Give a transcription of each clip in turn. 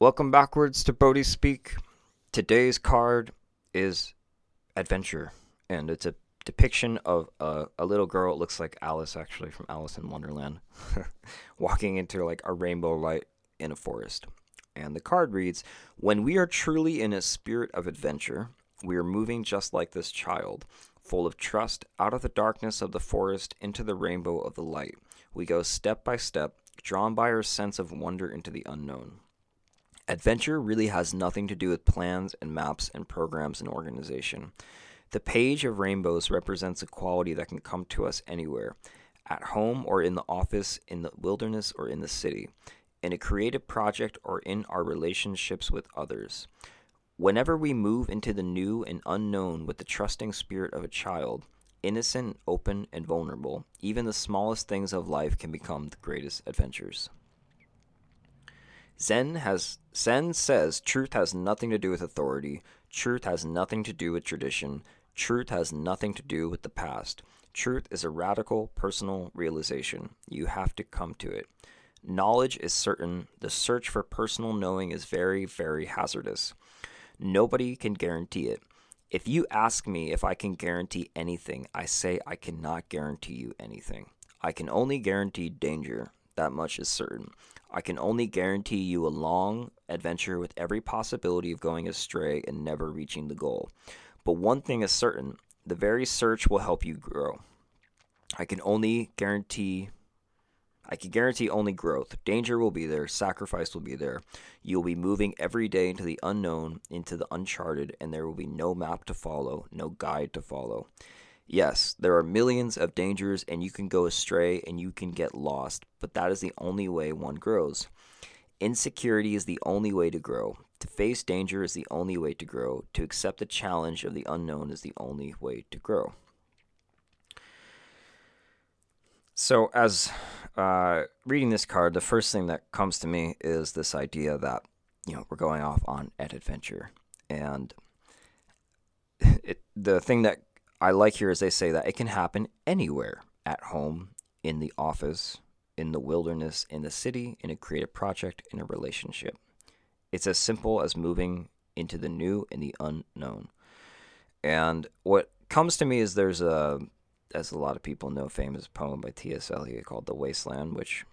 Welcome backwards to Bodhi Speak. Today's card is adventure, and it's a depiction of a, a little girl. It looks like Alice, actually, from Alice in Wonderland, walking into like a rainbow light in a forest. And the card reads When we are truly in a spirit of adventure, we are moving just like this child, full of trust, out of the darkness of the forest into the rainbow of the light. We go step by step, drawn by our sense of wonder into the unknown. Adventure really has nothing to do with plans and maps and programs and organization. The page of rainbows represents a quality that can come to us anywhere at home or in the office, in the wilderness or in the city, in a creative project or in our relationships with others. Whenever we move into the new and unknown with the trusting spirit of a child, innocent, open, and vulnerable, even the smallest things of life can become the greatest adventures. Zen has Zen says truth has nothing to do with authority. Truth has nothing to do with tradition. Truth has nothing to do with the past. Truth is a radical personal realization. You have to come to it. Knowledge is certain. The search for personal knowing is very, very hazardous. Nobody can guarantee it. If you ask me if I can guarantee anything, I say I cannot guarantee you anything. I can only guarantee danger. That much is certain. I can only guarantee you a long adventure with every possibility of going astray and never reaching the goal. But one thing is certain the very search will help you grow. I can only guarantee I can guarantee only growth. Danger will be there, sacrifice will be there. You will be moving every day into the unknown, into the uncharted, and there will be no map to follow, no guide to follow. Yes, there are millions of dangers, and you can go astray and you can get lost, but that is the only way one grows. Insecurity is the only way to grow. To face danger is the only way to grow. To accept the challenge of the unknown is the only way to grow. So, as uh, reading this card, the first thing that comes to me is this idea that you know we're going off on an adventure, and it, the thing that I like here as they say that it can happen anywhere at home, in the office, in the wilderness, in the city, in a creative project, in a relationship. It's as simple as moving into the new and the unknown. And what comes to me is there's a, as a lot of people know, famous poem by T.S. Eliot called The Wasteland, which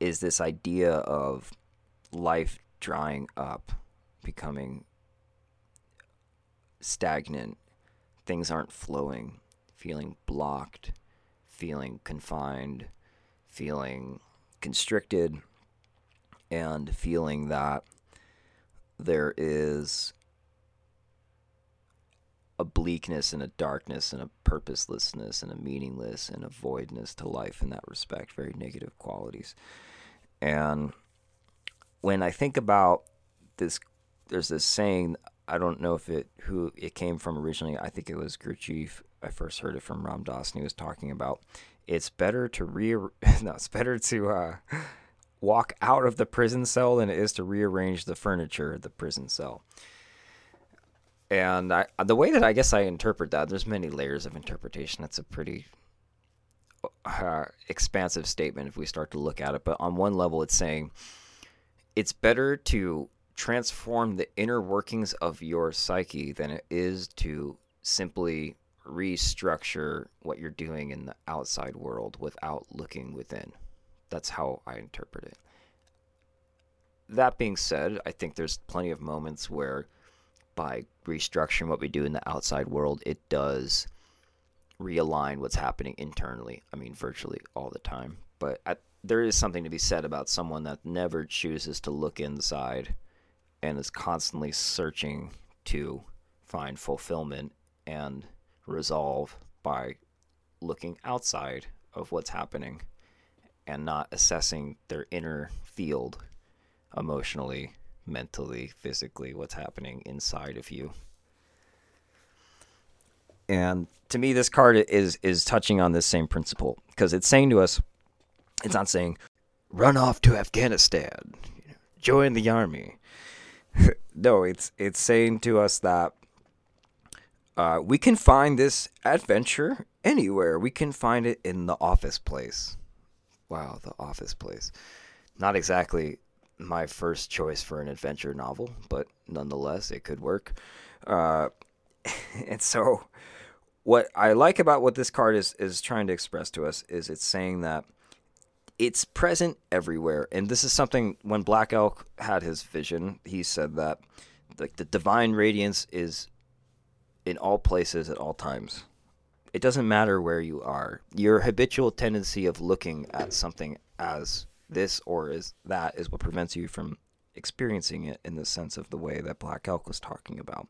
is this idea of life drying up, becoming stagnant, things aren't flowing, feeling blocked, feeling confined, feeling constricted, and feeling that there is a bleakness and a darkness and a purposelessness and a meaningless and a voidness to life in that respect, very negative qualities. And when I think about this, there's this saying I don't know if it who it came from originally. I think it was Gurdjieff. I first heard it from Ram Dass, and he was talking about it's better to re no, it's better to uh, walk out of the prison cell than it is to rearrange the furniture of the prison cell. And I, the way that I guess I interpret that, there's many layers of interpretation. That's a pretty uh, expansive statement if we start to look at it. But on one level, it's saying it's better to transform the inner workings of your psyche than it is to simply restructure what you're doing in the outside world without looking within. That's how I interpret it. That being said, I think there's plenty of moments where by restructuring what we do in the outside world, it does realign what's happening internally. I mean, virtually all the time. But I, there is something to be said about someone that never chooses to look inside and is constantly searching to find fulfillment and resolve by looking outside of what's happening and not assessing their inner field emotionally, mentally, physically, what's happening inside of you. And to me, this card is is touching on this same principle because it's saying to us, it's not saying, run off to Afghanistan, join the army no, it's it's saying to us that uh, we can find this adventure anywhere. We can find it in the office place. Wow, the office place. Not exactly my first choice for an adventure novel, but nonetheless, it could work. Uh, and so, what I like about what this card is is trying to express to us is it's saying that it's present everywhere, and this is something when Black Elk had his vision, he said that like the divine radiance is in all places at all times. It doesn't matter where you are. Your habitual tendency of looking at something as this or is that is what prevents you from experiencing it in the sense of the way that Black Elk was talking about.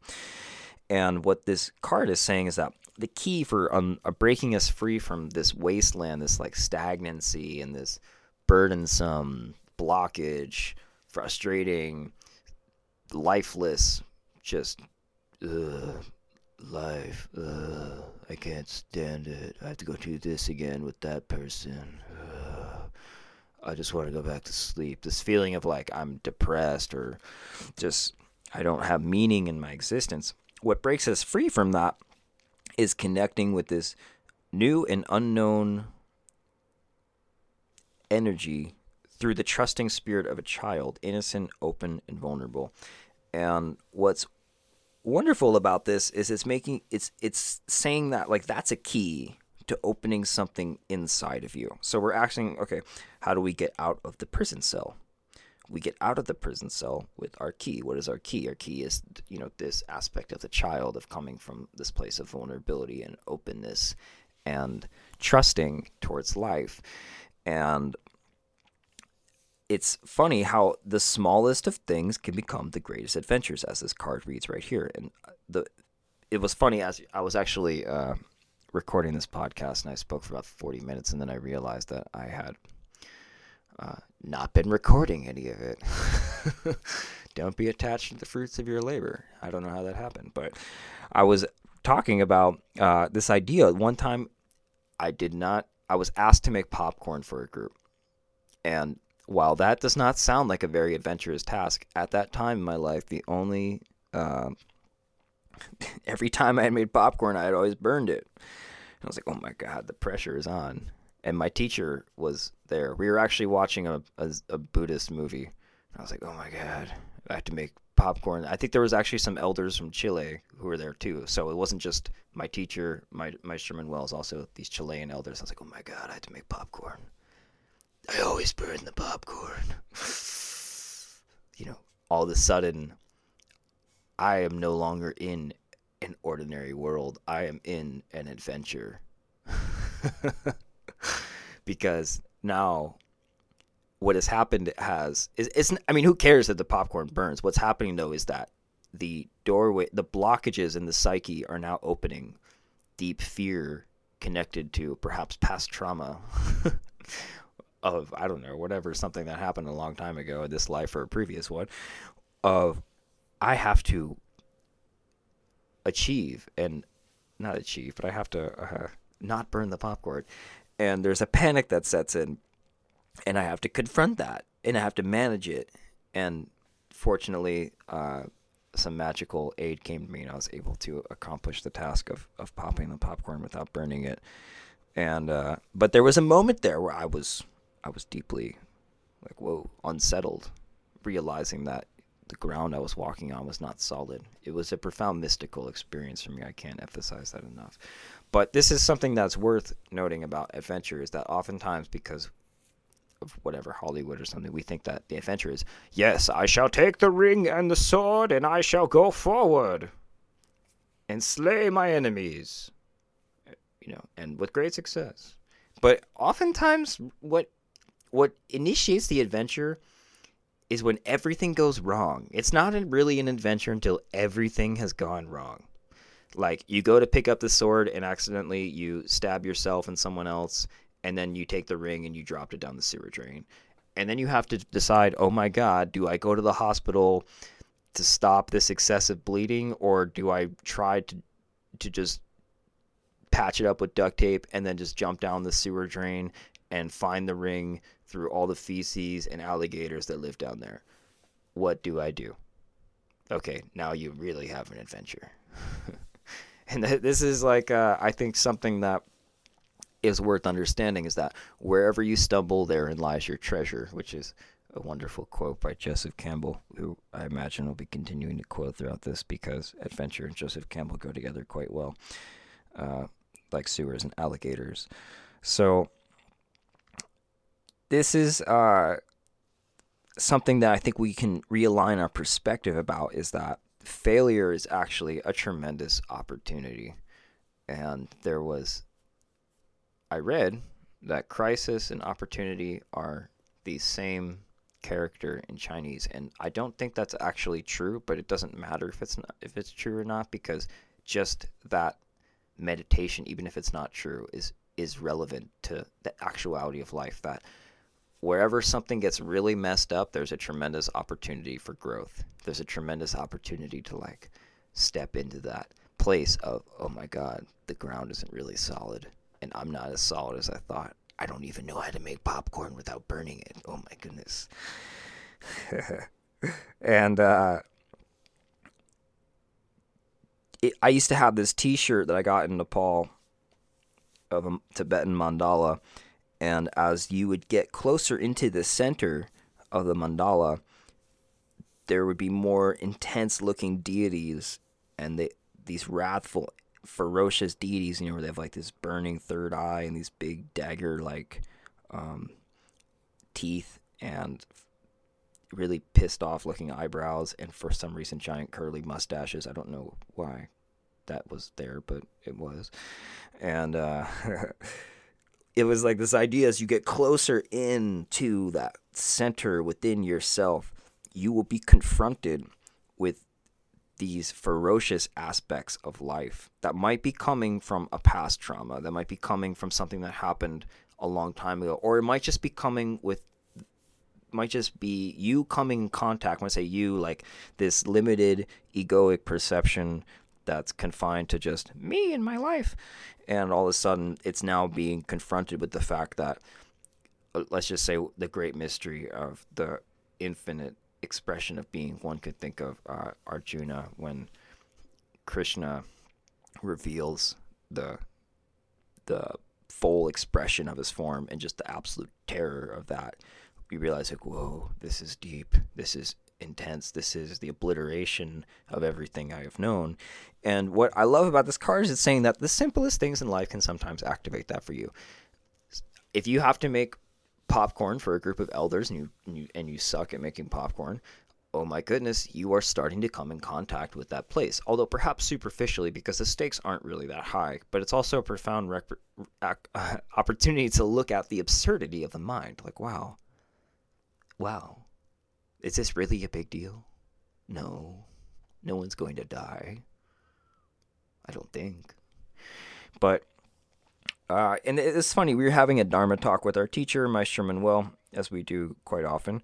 And what this card is saying is that the key for um, breaking us free from this wasteland, this like stagnancy and this burdensome blockage, frustrating, lifeless, just ugh, life. Ugh, I can't stand it. I have to go through this again with that person. Ugh. I just want to go back to sleep. This feeling of like I'm depressed or just I don't have meaning in my existence. What breaks us free from that is connecting with this new and unknown energy through the trusting spirit of a child, innocent, open, and vulnerable. And what's wonderful about this is it's making it's it's saying that like that's a key to opening something inside of you. So we're asking, okay, how do we get out of the prison cell? We get out of the prison cell with our key. What is our key? Our key is, you know, this aspect of the child of coming from this place of vulnerability and openness and trusting towards life. And it's funny how the smallest of things can become the greatest adventures, as this card reads right here. And the it was funny as I was actually uh, recording this podcast and I spoke for about 40 minutes and then I realized that I had uh, not been recording any of it. don't be attached to the fruits of your labor. I don't know how that happened, but I was talking about uh, this idea. One time I did not, I was asked to make popcorn for a group. And while that does not sound like a very adventurous task, at that time in my life, the only, uh, every time I had made popcorn, I had always burned it. I was like, oh my God, the pressure is on. And my teacher was there. We were actually watching a, a, a Buddhist movie. I was like, oh my God, I have to make popcorn. I think there was actually some elders from Chile who were there too. So it wasn't just my teacher, my, my Sherman Wells, also these Chilean elders. I was like, oh my God, I had to make popcorn. I always burn the popcorn. you know, all of a sudden, I am no longer in an ordinary world. I am in an adventure. because now what has happened has is it's I mean who cares that the popcorn burns? What's happening though is that the doorway the blockages in the psyche are now opening deep fear connected to perhaps past trauma of I don't know whatever something that happened a long time ago in this life or a previous one of I have to achieve and not achieve but I have to uh, not burn the popcorn and there's a panic that sets in and I have to confront that and I have to manage it and fortunately uh, some magical aid came to me and I was able to accomplish the task of, of popping the popcorn without burning it and uh, but there was a moment there where I was I was deeply like whoa unsettled realizing that the ground I was walking on was not solid. It was a profound mystical experience for me. I can't emphasize that enough. But this is something that's worth noting about adventure is that oftentimes because of whatever Hollywood or something, we think that the adventure is, yes, I shall take the ring and the sword and I shall go forward and slay my enemies. You know, and with great success. But oftentimes what what initiates the adventure is when everything goes wrong. It's not really an adventure until everything has gone wrong. Like you go to pick up the sword and accidentally you stab yourself and someone else, and then you take the ring and you dropped it down the sewer drain. And then you have to decide, oh my god, do I go to the hospital to stop this excessive bleeding, or do I try to to just patch it up with duct tape and then just jump down the sewer drain and find the ring through all the feces and alligators that live down there. What do I do? Okay, now you really have an adventure. and this is like uh, I think something that is worth understanding is that wherever you stumble, therein lies your treasure, which is a wonderful quote by Joseph Campbell, who I imagine will be continuing to quote throughout this because adventure and Joseph Campbell go together quite well, uh, like sewers and alligators. So, this is uh, something that I think we can realign our perspective about is that failure is actually a tremendous opportunity. And there was, I read that crisis and opportunity are the same character in Chinese, and I don't think that's actually true. But it doesn't matter if it's not, if it's true or not because just that meditation, even if it's not true, is is relevant to the actuality of life. That wherever something gets really messed up, there's a tremendous opportunity for growth. There's a tremendous opportunity to like step into that place of oh my god, the ground isn't really solid, and I'm not as solid as I thought. I don't even know how to make popcorn without burning it. Oh my goodness. and uh, I used to have this T-shirt that I got in Nepal of a Tibetan mandala, and as you would get closer into the center of the mandala, there would be more intense-looking deities, and they, these wrathful ferocious deities, you know, where they have like this burning third eye and these big dagger like um, teeth and really pissed off looking eyebrows and for some reason giant curly mustaches. I don't know why that was there, but it was. And uh, it was like this idea as you get closer into that center within yourself, you will be confronted with these ferocious aspects of life that might be coming from a past trauma, that might be coming from something that happened a long time ago, or it might just be coming with might just be you coming in contact when I say you like this limited egoic perception that's confined to just me and my life and all of a sudden it's now being confronted with the fact that uh, let's just say the great mystery of the infinite expression of being one could think of uh, Arjuna when Krishna reveals the the full expression of his form and just the absolute terror of that. We realize like, whoa, this is deep. This is intense. This is the obliteration of everything I have known. And what I love about this card is it's saying that the simplest things in life can sometimes activate that for you. If you have to make popcorn for a group of elders and you, and you and you suck at making popcorn, oh my goodness, you are starting to come in contact with that place. Although perhaps superficially because the stakes aren't really that high, but it's also a profound uh, opportunity to look at the absurdity of the mind. Like, wow, wow, is this really a big deal? No, no one's going to die. I don't think. But uh, and it's funny, we were having a Dharma talk with our teacher, Maestro Manuel, as we do quite often.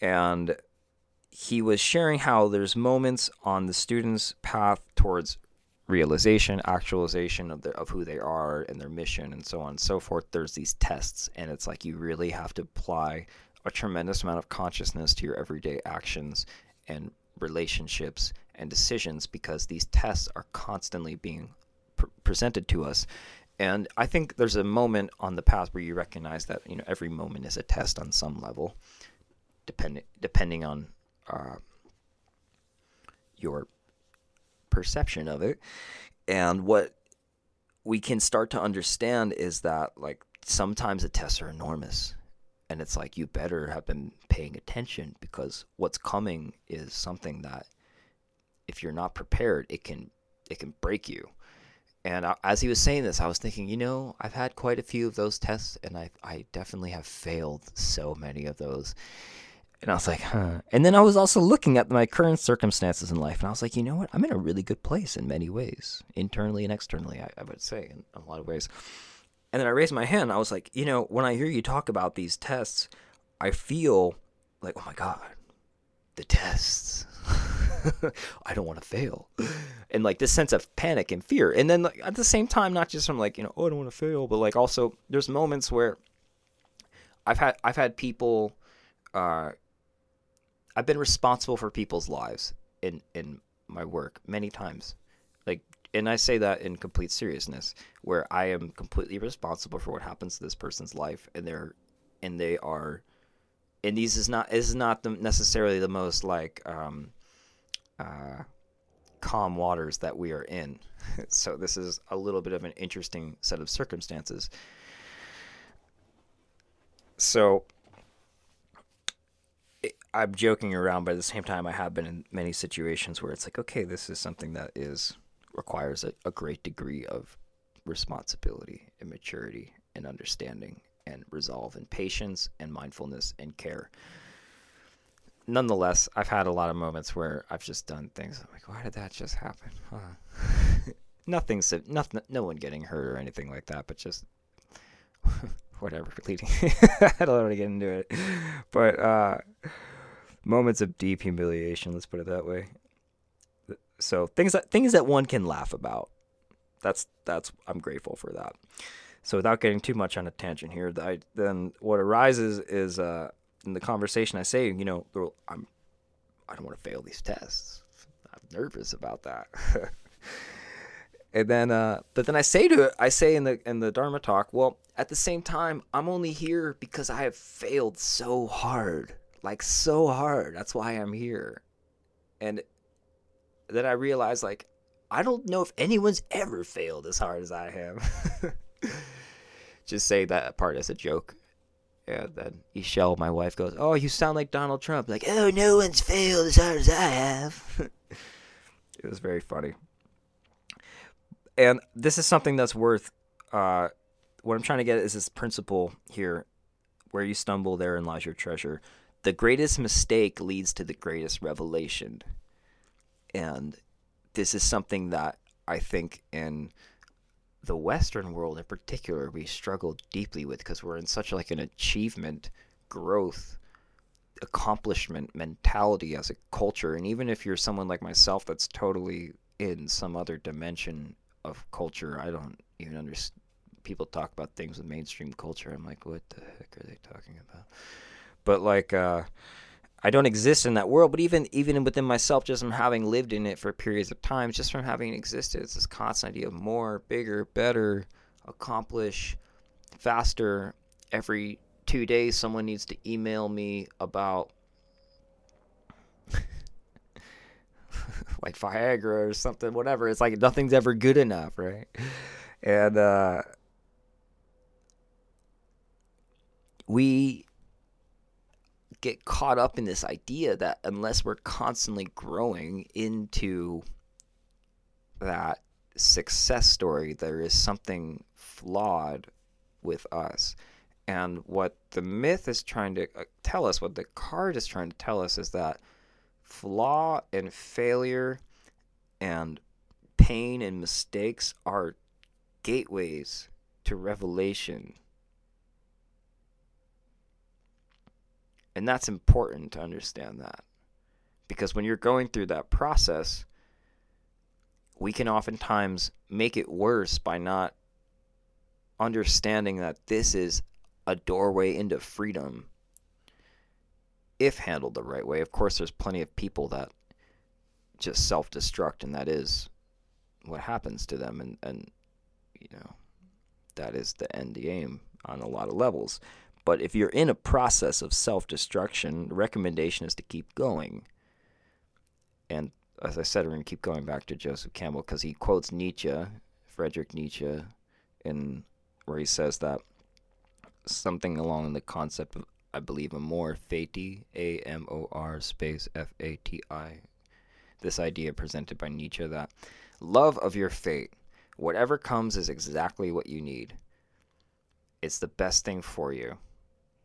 And he was sharing how there's moments on the student's path towards realization, actualization of, of who they are and their mission, and so on and so forth. There's these tests, and it's like you really have to apply a tremendous amount of consciousness to your everyday actions and relationships and decisions because these tests are constantly being pr- presented to us and I think there's a moment on the path where you recognize that you know every moment is a test on some level, depending depending on uh, your perception of it. And what we can start to understand is that like sometimes the tests are enormous, and it's like you better have been paying attention because what's coming is something that if you're not prepared, it can it can break you and I, as he was saying this, I was thinking, you know, I've had quite a few of those tests, and I I definitely have failed so many of those. And I was like, huh. And then I was also looking at my current circumstances in life, and I was like, you know what? I'm in a really good place in many ways, internally and externally, I, I would say, in a lot of ways. And then I raised my hand. I was like, you know, when I hear you talk about these tests, I feel like, oh my God, the tests. I don't want to fail. And like this sense of panic and fear. And then like, at the same time, not just from like, you know, oh, I don't want to fail, but like also there's moments where I've had I've had people uh I've been responsible for people's lives in in my work many times. And I say that in complete seriousness, where I am completely responsible for what happens to this person's life and they're and they are and these is not is not the, necessarily the most like um, uh, calm waters that we are in. so this is a little bit of an interesting set of circumstances. So I'm joking around, but at the same time, I have been in many situations where it's like, okay, this is something that is requires a, a great degree of responsibility and maturity and understanding and resolve and patience and mindfulness and care. Nonetheless, I've had a lot of moments where I've just done things. I'm like, why did that just happen? Huh. Nothing's nothing, no one getting hurt or anything like that, but just whatever leading. I don't want to get into it, but uh, moments of deep humiliation. Let's put it that way. So things that things that one can laugh about. That's that's I'm grateful for that. So without getting too much on a tangent here, I, then what arises is uh, in the conversation I say, you know, I'm I don't want to fail these tests. I'm nervous about that. and then uh, but then I say to it, I say in the in the Dharma talk, well, at the same time, I'm only here because I have failed so hard like so hard. That's why I'm here. And then I realized like I don't know if anyone's ever failed as hard as I have. Just say that part as a joke. And then Michelle, my wife, goes, Oh, you sound like Donald Trump. Like, oh, no one's failed as hard as I have. it was very funny. And this is something that's worth, uh, what I'm trying to get is this principle here where you stumble, therein lies your treasure the greatest mistake leads to the greatest revelation. And this is something that I think in the Western world in particular we struggle deeply with because we're in such like an achievement, growth, accomplishment mentality as a culture. And even if you're someone like myself that's totally in some other dimension of culture, I don't even understand. People talk about things with mainstream culture. I'm like, what the heck are they talking about? but like uh, I don't exist in that world. But even even within myself, just from having lived in it for periods of time, just from having existed, it's this constant idea of more, bigger, better, accomplish, faster. Every two days, someone needs to email me about like Viagra or something, whatever. It's like nothing's ever good enough, right? And uh, we get caught up in this idea that unless we're constantly growing into that success story, there is something flawed with us. And what the myth is trying to uh, tell us, what the card is trying to tell us, is that flaw and failure and pain and mistakes are gateways to revelation And that's important to understand that. Because when you're going through that process, we can oftentimes make it worse by not understanding that this is a doorway into freedom if handled the right way. Of course, there's plenty of people that just self destruct, and that is what happens to them. And, and, you know, that is the end game on a lot of levels. But if you're in a process of self destruction, the recommendation is to keep going. And as I said, we're going to keep going back to Joseph Campbell because he quotes Nietzsche, Frederick Nietzsche, in where he says that something along the concept of, I believe, amor fati, A M O R space F A T I. This idea presented by Nietzsche that love of your fate, whatever comes, is exactly what you need. It's the best thing for you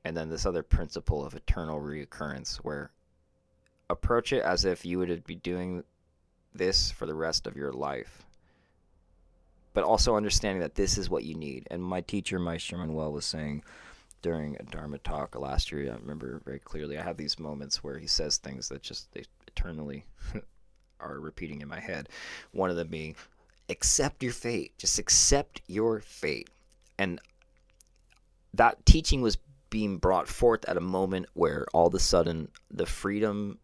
and then this other principle of eternal reoccurrence where approach it as if you would be doing this for the rest of your life but also understanding that this is what you need. And my teacher Maestro Manuel was saying during a Dharma talk last year I remember very clearly I have these moments where he says things that just they eternally are repeating in my head. One of them being accept your fate. Just accept your fate. And that teaching was being brought forth at a moment where all of a sudden the freedom,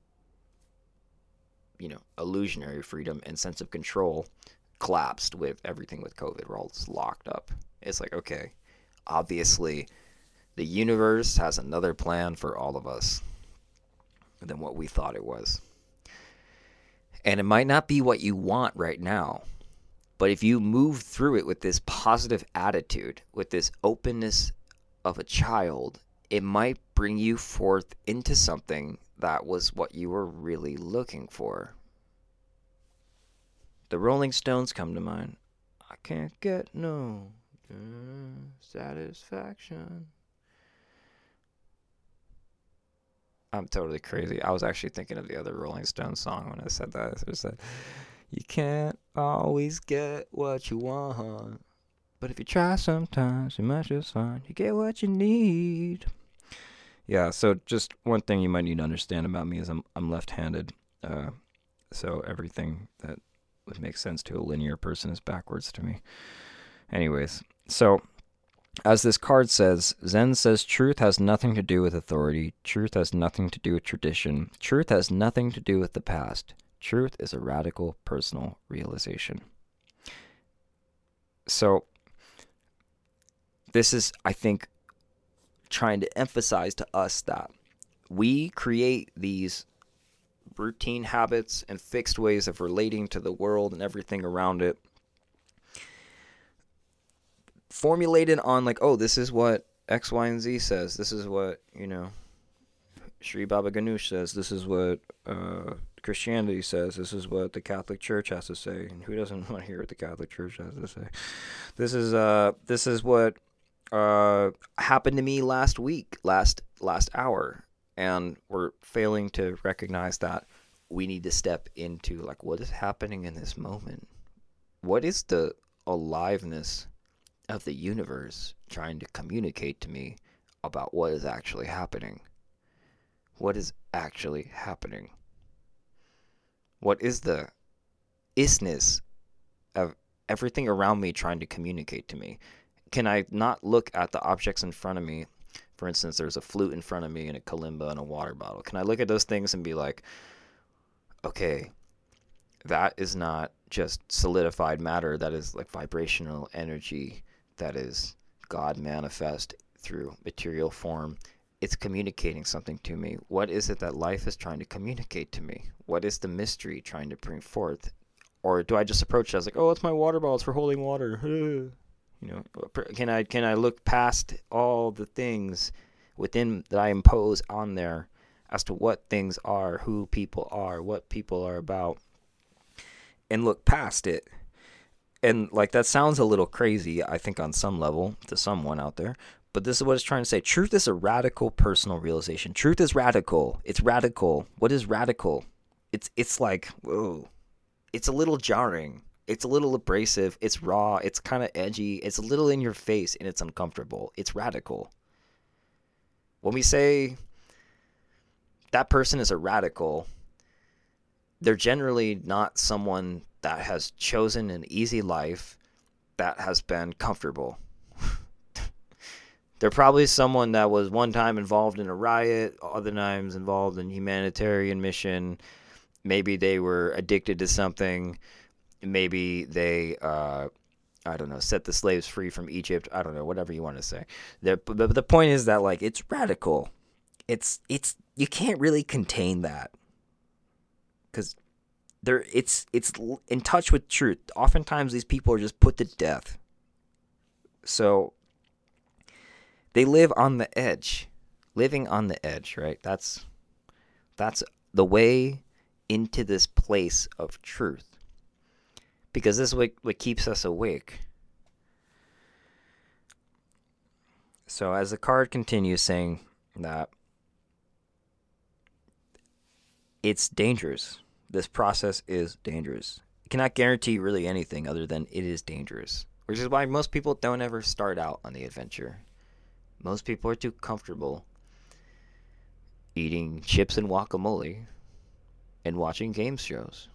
you know, illusionary freedom and sense of control collapsed with everything with COVID. We're all just locked up. It's like, okay, obviously The universe has another plan for all of us than what we thought it was. And it might not be what you want right now. But if you move through it with this positive attitude, with this openness of a child, it might bring you forth into something that was what you were really looking for. The Rolling Stones come to mind. I can't get no satisfaction. I'm totally crazy. I was actually thinking of the other Rolling Stones song when I said that. Said, "You can't always get what you want, but if you try, sometimes you might just find you get what you need." Yeah. So just one thing you might need to understand about me is I'm I'm left-handed, uh, so everything that would make sense to a linear person is backwards to me. Anyways, so as this card says, Zen says truth has nothing to do with authority. Truth has nothing to do with tradition. Truth has nothing to do with the past. Truth is a radical personal realization. So, this is, I think, trying to emphasize to us that we create these routine habits and fixed ways of relating to the world and everything around it formulated on like, oh, this is what X, Y, and Z says. This is what you know. Sri Baba Ganoush says. This is what uh, Christianity says. This is what the Catholic Church has to say. And who doesn't want to hear what the Catholic Church has to say? This is uh, this is what uh, happened to me last week, last last hour, and we're failing to recognize that we need to step into like what is happening in this moment. What is the aliveness of the universe trying to communicate to me about what is actually happening. What is actually happening? What is the isness of everything around me trying to communicate to me? Can I not look at the objects in front of me? For instance, there's a flute in front of me and a kalimba and a water bottle. Can I look at those things and be like, okay, that is not just solidified matter, that is like vibrational energy that is God manifest through material form, it's communicating something to me. What is it that life is trying to communicate to me? What is the mystery trying to bring forth? Or do I just approach it as like, oh, it's my water bottle, it's for holding water. you know, can I can I look past all the things within that I impose on there as to what things are, who people are, what people are about, and look past it and like that sounds a little crazy, I think, on some level to someone out there. But this is what it's trying to say. Truth is a radical personal realization. Truth is radical. It's radical. What is radical? It's it's like whoa. It's a little jarring. It's a little abrasive. It's raw. It's kind of edgy. It's a little in your face and it's uncomfortable. It's radical. When we say that person is a radical, they're generally not someone that has chosen an easy life that has been comfortable. They're probably someone that was one time involved in a riot, other times involved in humanitarian mission. Maybe they were addicted to something. Maybe they, uh, I don't know, set the slaves free from Egypt. I don't know, whatever you want to say. The, but the point is that like it's radical. It's it's you can't really contain that because there it's it's in touch with truth. Oftentimes these people are just put to death. So they live on the edge. Living on the edge, right? That's that's the way into this place of truth. Because this is what, what keeps us awake. So as the card continues saying that it's dangerous this process is dangerous. You cannot guarantee really anything other than it is dangerous, which is why most people don't ever start out on the adventure. Most people are too comfortable eating chips and guacamole and watching game shows.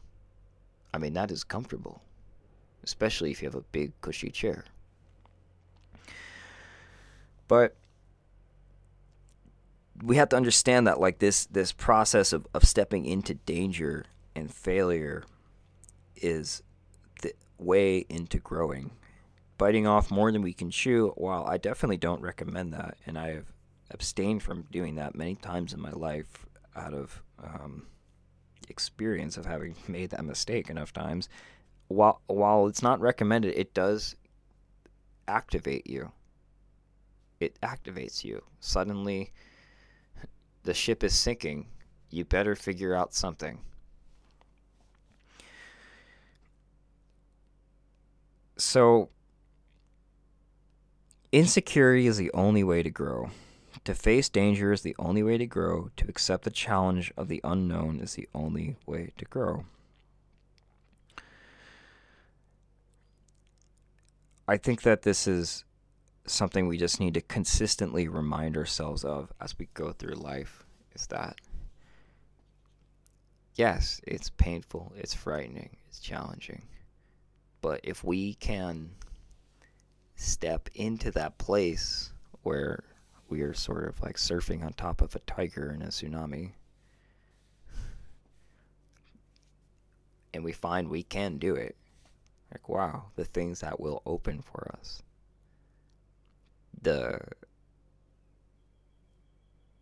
I mean, that is comfortable, especially if you have a big, cushy chair. But we have to understand that like this this process of, of stepping into danger and failure is the way into growing. biting off more than we can chew, while I definitely don't recommend that, and I have abstained from doing that many times in my life out of um, experience of having made that mistake enough times. While while it's not recommended, it does activate you. It activates you. Suddenly, the ship is sinking. You better figure out something. So, insecurity is the only way to grow. To face danger is the only way to grow. To accept the challenge of the unknown is the only way to grow. I think that this is something we just need to consistently remind ourselves of as we go through life is that yes, it's painful, it's frightening, it's challenging. But if we can step into that place where we are sort of like surfing on top of a tiger in a tsunami, and we find we can do it, like, wow, the things that will open for us. The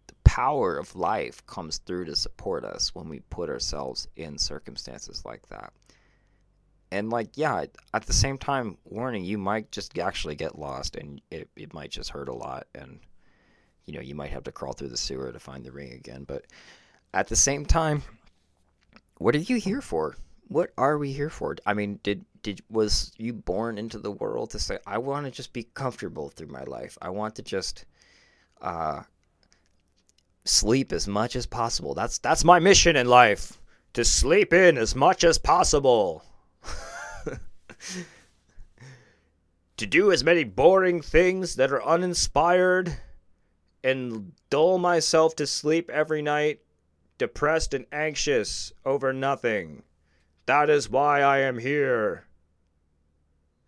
the power of life comes through to support us when we put ourselves in circumstances like that. And like yeah at the same time warning you might just actually get lost and it, it might just hurt a lot and you know you might have to crawl through the sewer to find the ring again. But at the same time what are you here for what are we here for? I mean did did was you born into the world to say i want to just be comfortable through my life. I want to just uh sleep as much as possible. That's that's my mission in life to sleep in as much as possible. To do as many boring things that are uninspired and dull myself to sleep every night, depressed and anxious over nothing. That is why I am here.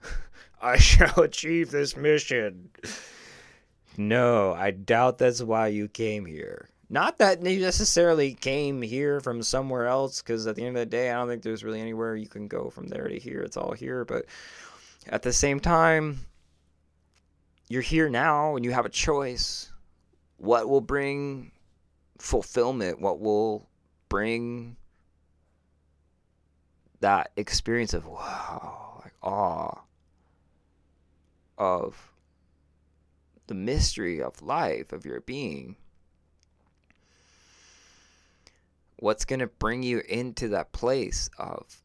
I shall achieve this mission. No, I doubt that's why you came here. Not that you necessarily came here from somewhere else, because at the end of the day, I don't think there's really anywhere you can go from there to here. It's all here. But at the same time, you're here now and you have a choice. What will bring fulfillment? What will bring that experience of wow, like awe of the mystery of life, of your being? what's going to bring you into that place of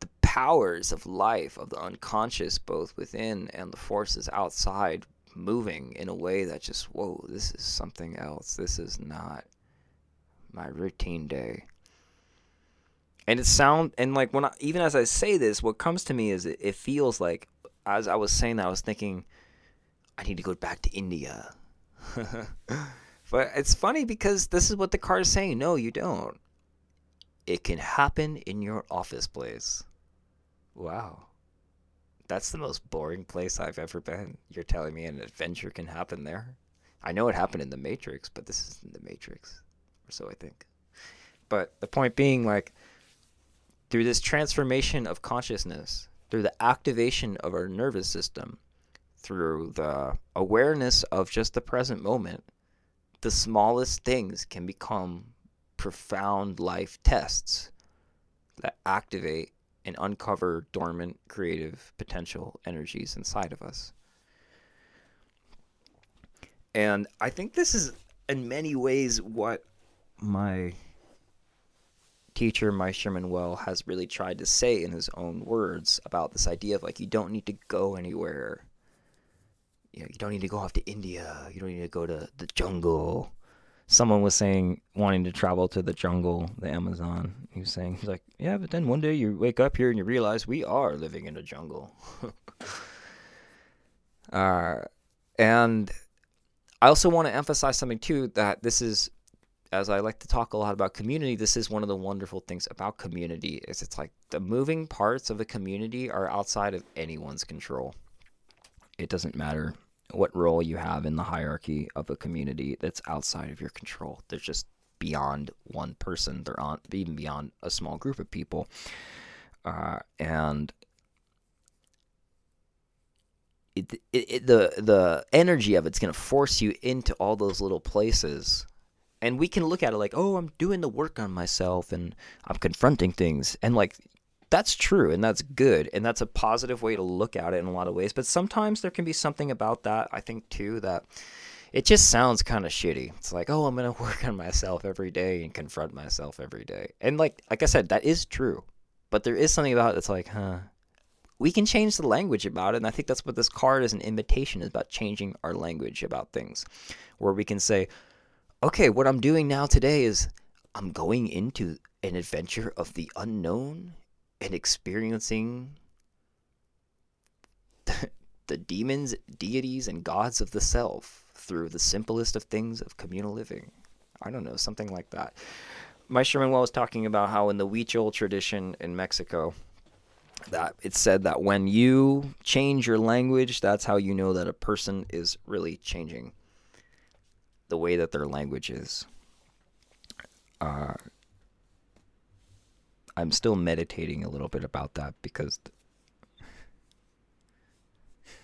the powers of life, of the unconscious, both within and the forces outside, moving in a way that just, whoa, this is something else. This is not my routine day. And it sound and like when I, even as I say this, what comes to me is it, it feels like as I was saying that I was thinking, I need to go back to India. but it's funny because this is what the card is saying. No, you don't. It can happen in your office place. Wow. That's the most boring place I've ever been. You're telling me an adventure can happen there? I know it happened in the Matrix, but this isn't the Matrix. Or so I think. But the point being, like, through this transformation of consciousness, through the activation of our nervous system, through the awareness of just the present moment, the smallest things can become profound life tests that activate and uncover dormant creative potential energies inside of us. And I think this is, in many ways, what my teacher, Maestro Manuel, has really tried to say in his own words about this idea of like, you don't need to go anywhere. You know, you don't need to go off to India. You don't need to go to the jungle someone was saying wanting to travel to the jungle, the Amazon. He was saying he's like, yeah, but then one day you wake up here and you realize we are living in a jungle. uh, and I also want to emphasize something too that this is, as I like to talk a lot about community, this is one of the wonderful things about community is it's like the moving parts of a community are outside of anyone's control. It doesn't matter what role you have in the hierarchy of a community that's outside of your control. They're just beyond one person. They're on even beyond a small group of people. Uh, and it, it, it, the the energy of it's going to force you into all those little places and we can look at it like oh i'm doing the work on myself and i'm confronting things. And like that's true and that's good and that's a positive way to look at it in a lot of ways. But sometimes there can be something about that i think too that it just sounds kind of shitty. It's like oh i'm going to work on myself every day and confront myself every day. And like like i said that is true. But there is something about it that's like huh we can change the language about it. And I think that's what this card is an invitation is about changing our language about things, where we can say, okay, what I'm doing now today is I'm going into an adventure of the unknown and experiencing the demons, deities, and gods of the self through the simplest of things of communal living. I don't know, something like that. Maestro Manuel was talking about how in the Huichol tradition in Mexico, that it said that when you change your language, that's how you know that a person is really changing the way that their language is. Uh, I'm still meditating a little bit about that because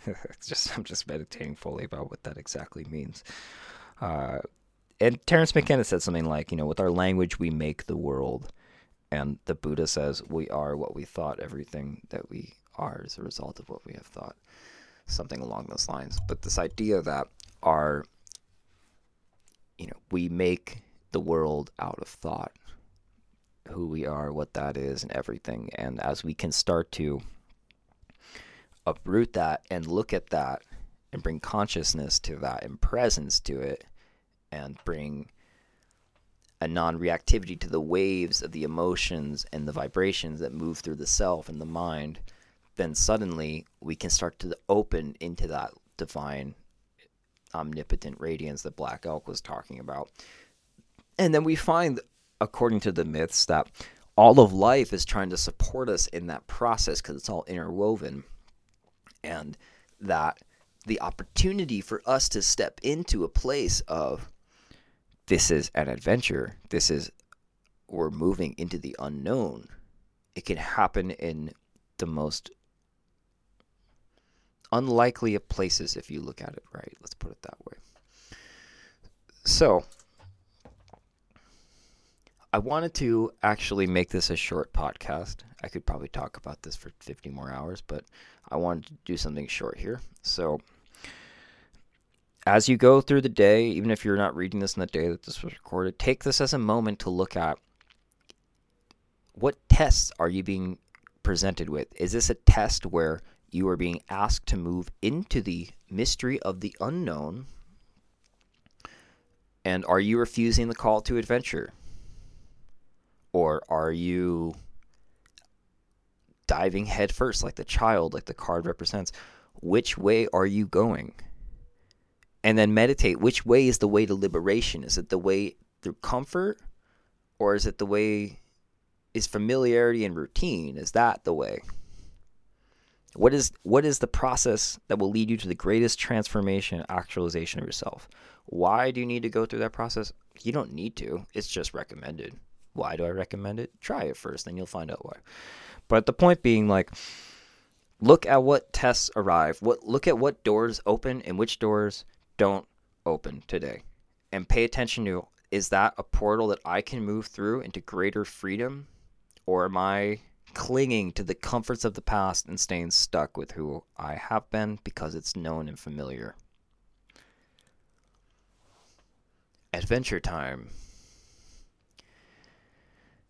it's just I'm just meditating fully about what that exactly means. Uh, and Terence McKenna said something like, you know, with our language we make the world. And the Buddha says, We are what we thought. Everything that we are is a result of what we have thought. Something along those lines. But this idea that our, you know, we make the world out of thought, who we are, what that is, and everything. And as we can start to uproot that and look at that and bring consciousness to that and presence to it and bring a non reactivity to the waves of the emotions and the vibrations that move through the self and the mind, then suddenly we can start to open into that divine, omnipotent radiance that Black Elk was talking about. And then we find, according to the myths, that all of life is trying to support us in that process because it's all interwoven. And that the opportunity for us to step into a place of this is an adventure. This is we're moving into the unknown. It can happen in the most unlikely of places if you look at it right. Let's put it that way. So, I wanted to actually make this a short podcast. I could probably talk about this for 50 more hours, but I wanted to do something short here. So, as you go through the day, even if you're not reading this in the day that this was recorded, take this as a moment to look at what tests are you being presented with? Is this a test where you are being asked to move into the mystery of the unknown? And are you refusing the call to adventure? Or are you diving headfirst like the child, like the card represents? Which way are you going? and then meditate which way is the way to liberation is it the way through comfort or is it the way is familiarity and routine is that the way what is what is the process that will lead you to the greatest transformation actualization of yourself? Why do you need to go through that process? You don't need to. It's just recommended. Why do i recommend it? Try it first then you'll find out why. But the point being like look at what tests arrive. What look at what doors open and which doors don't open today. And pay attention to is that a portal that I can move through into greater freedom? Or am I clinging to the comforts of the past and staying stuck with who I have been because it's known and familiar? Adventure time.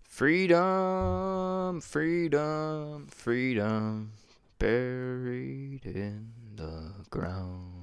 Freedom, freedom, freedom, buried in the ground.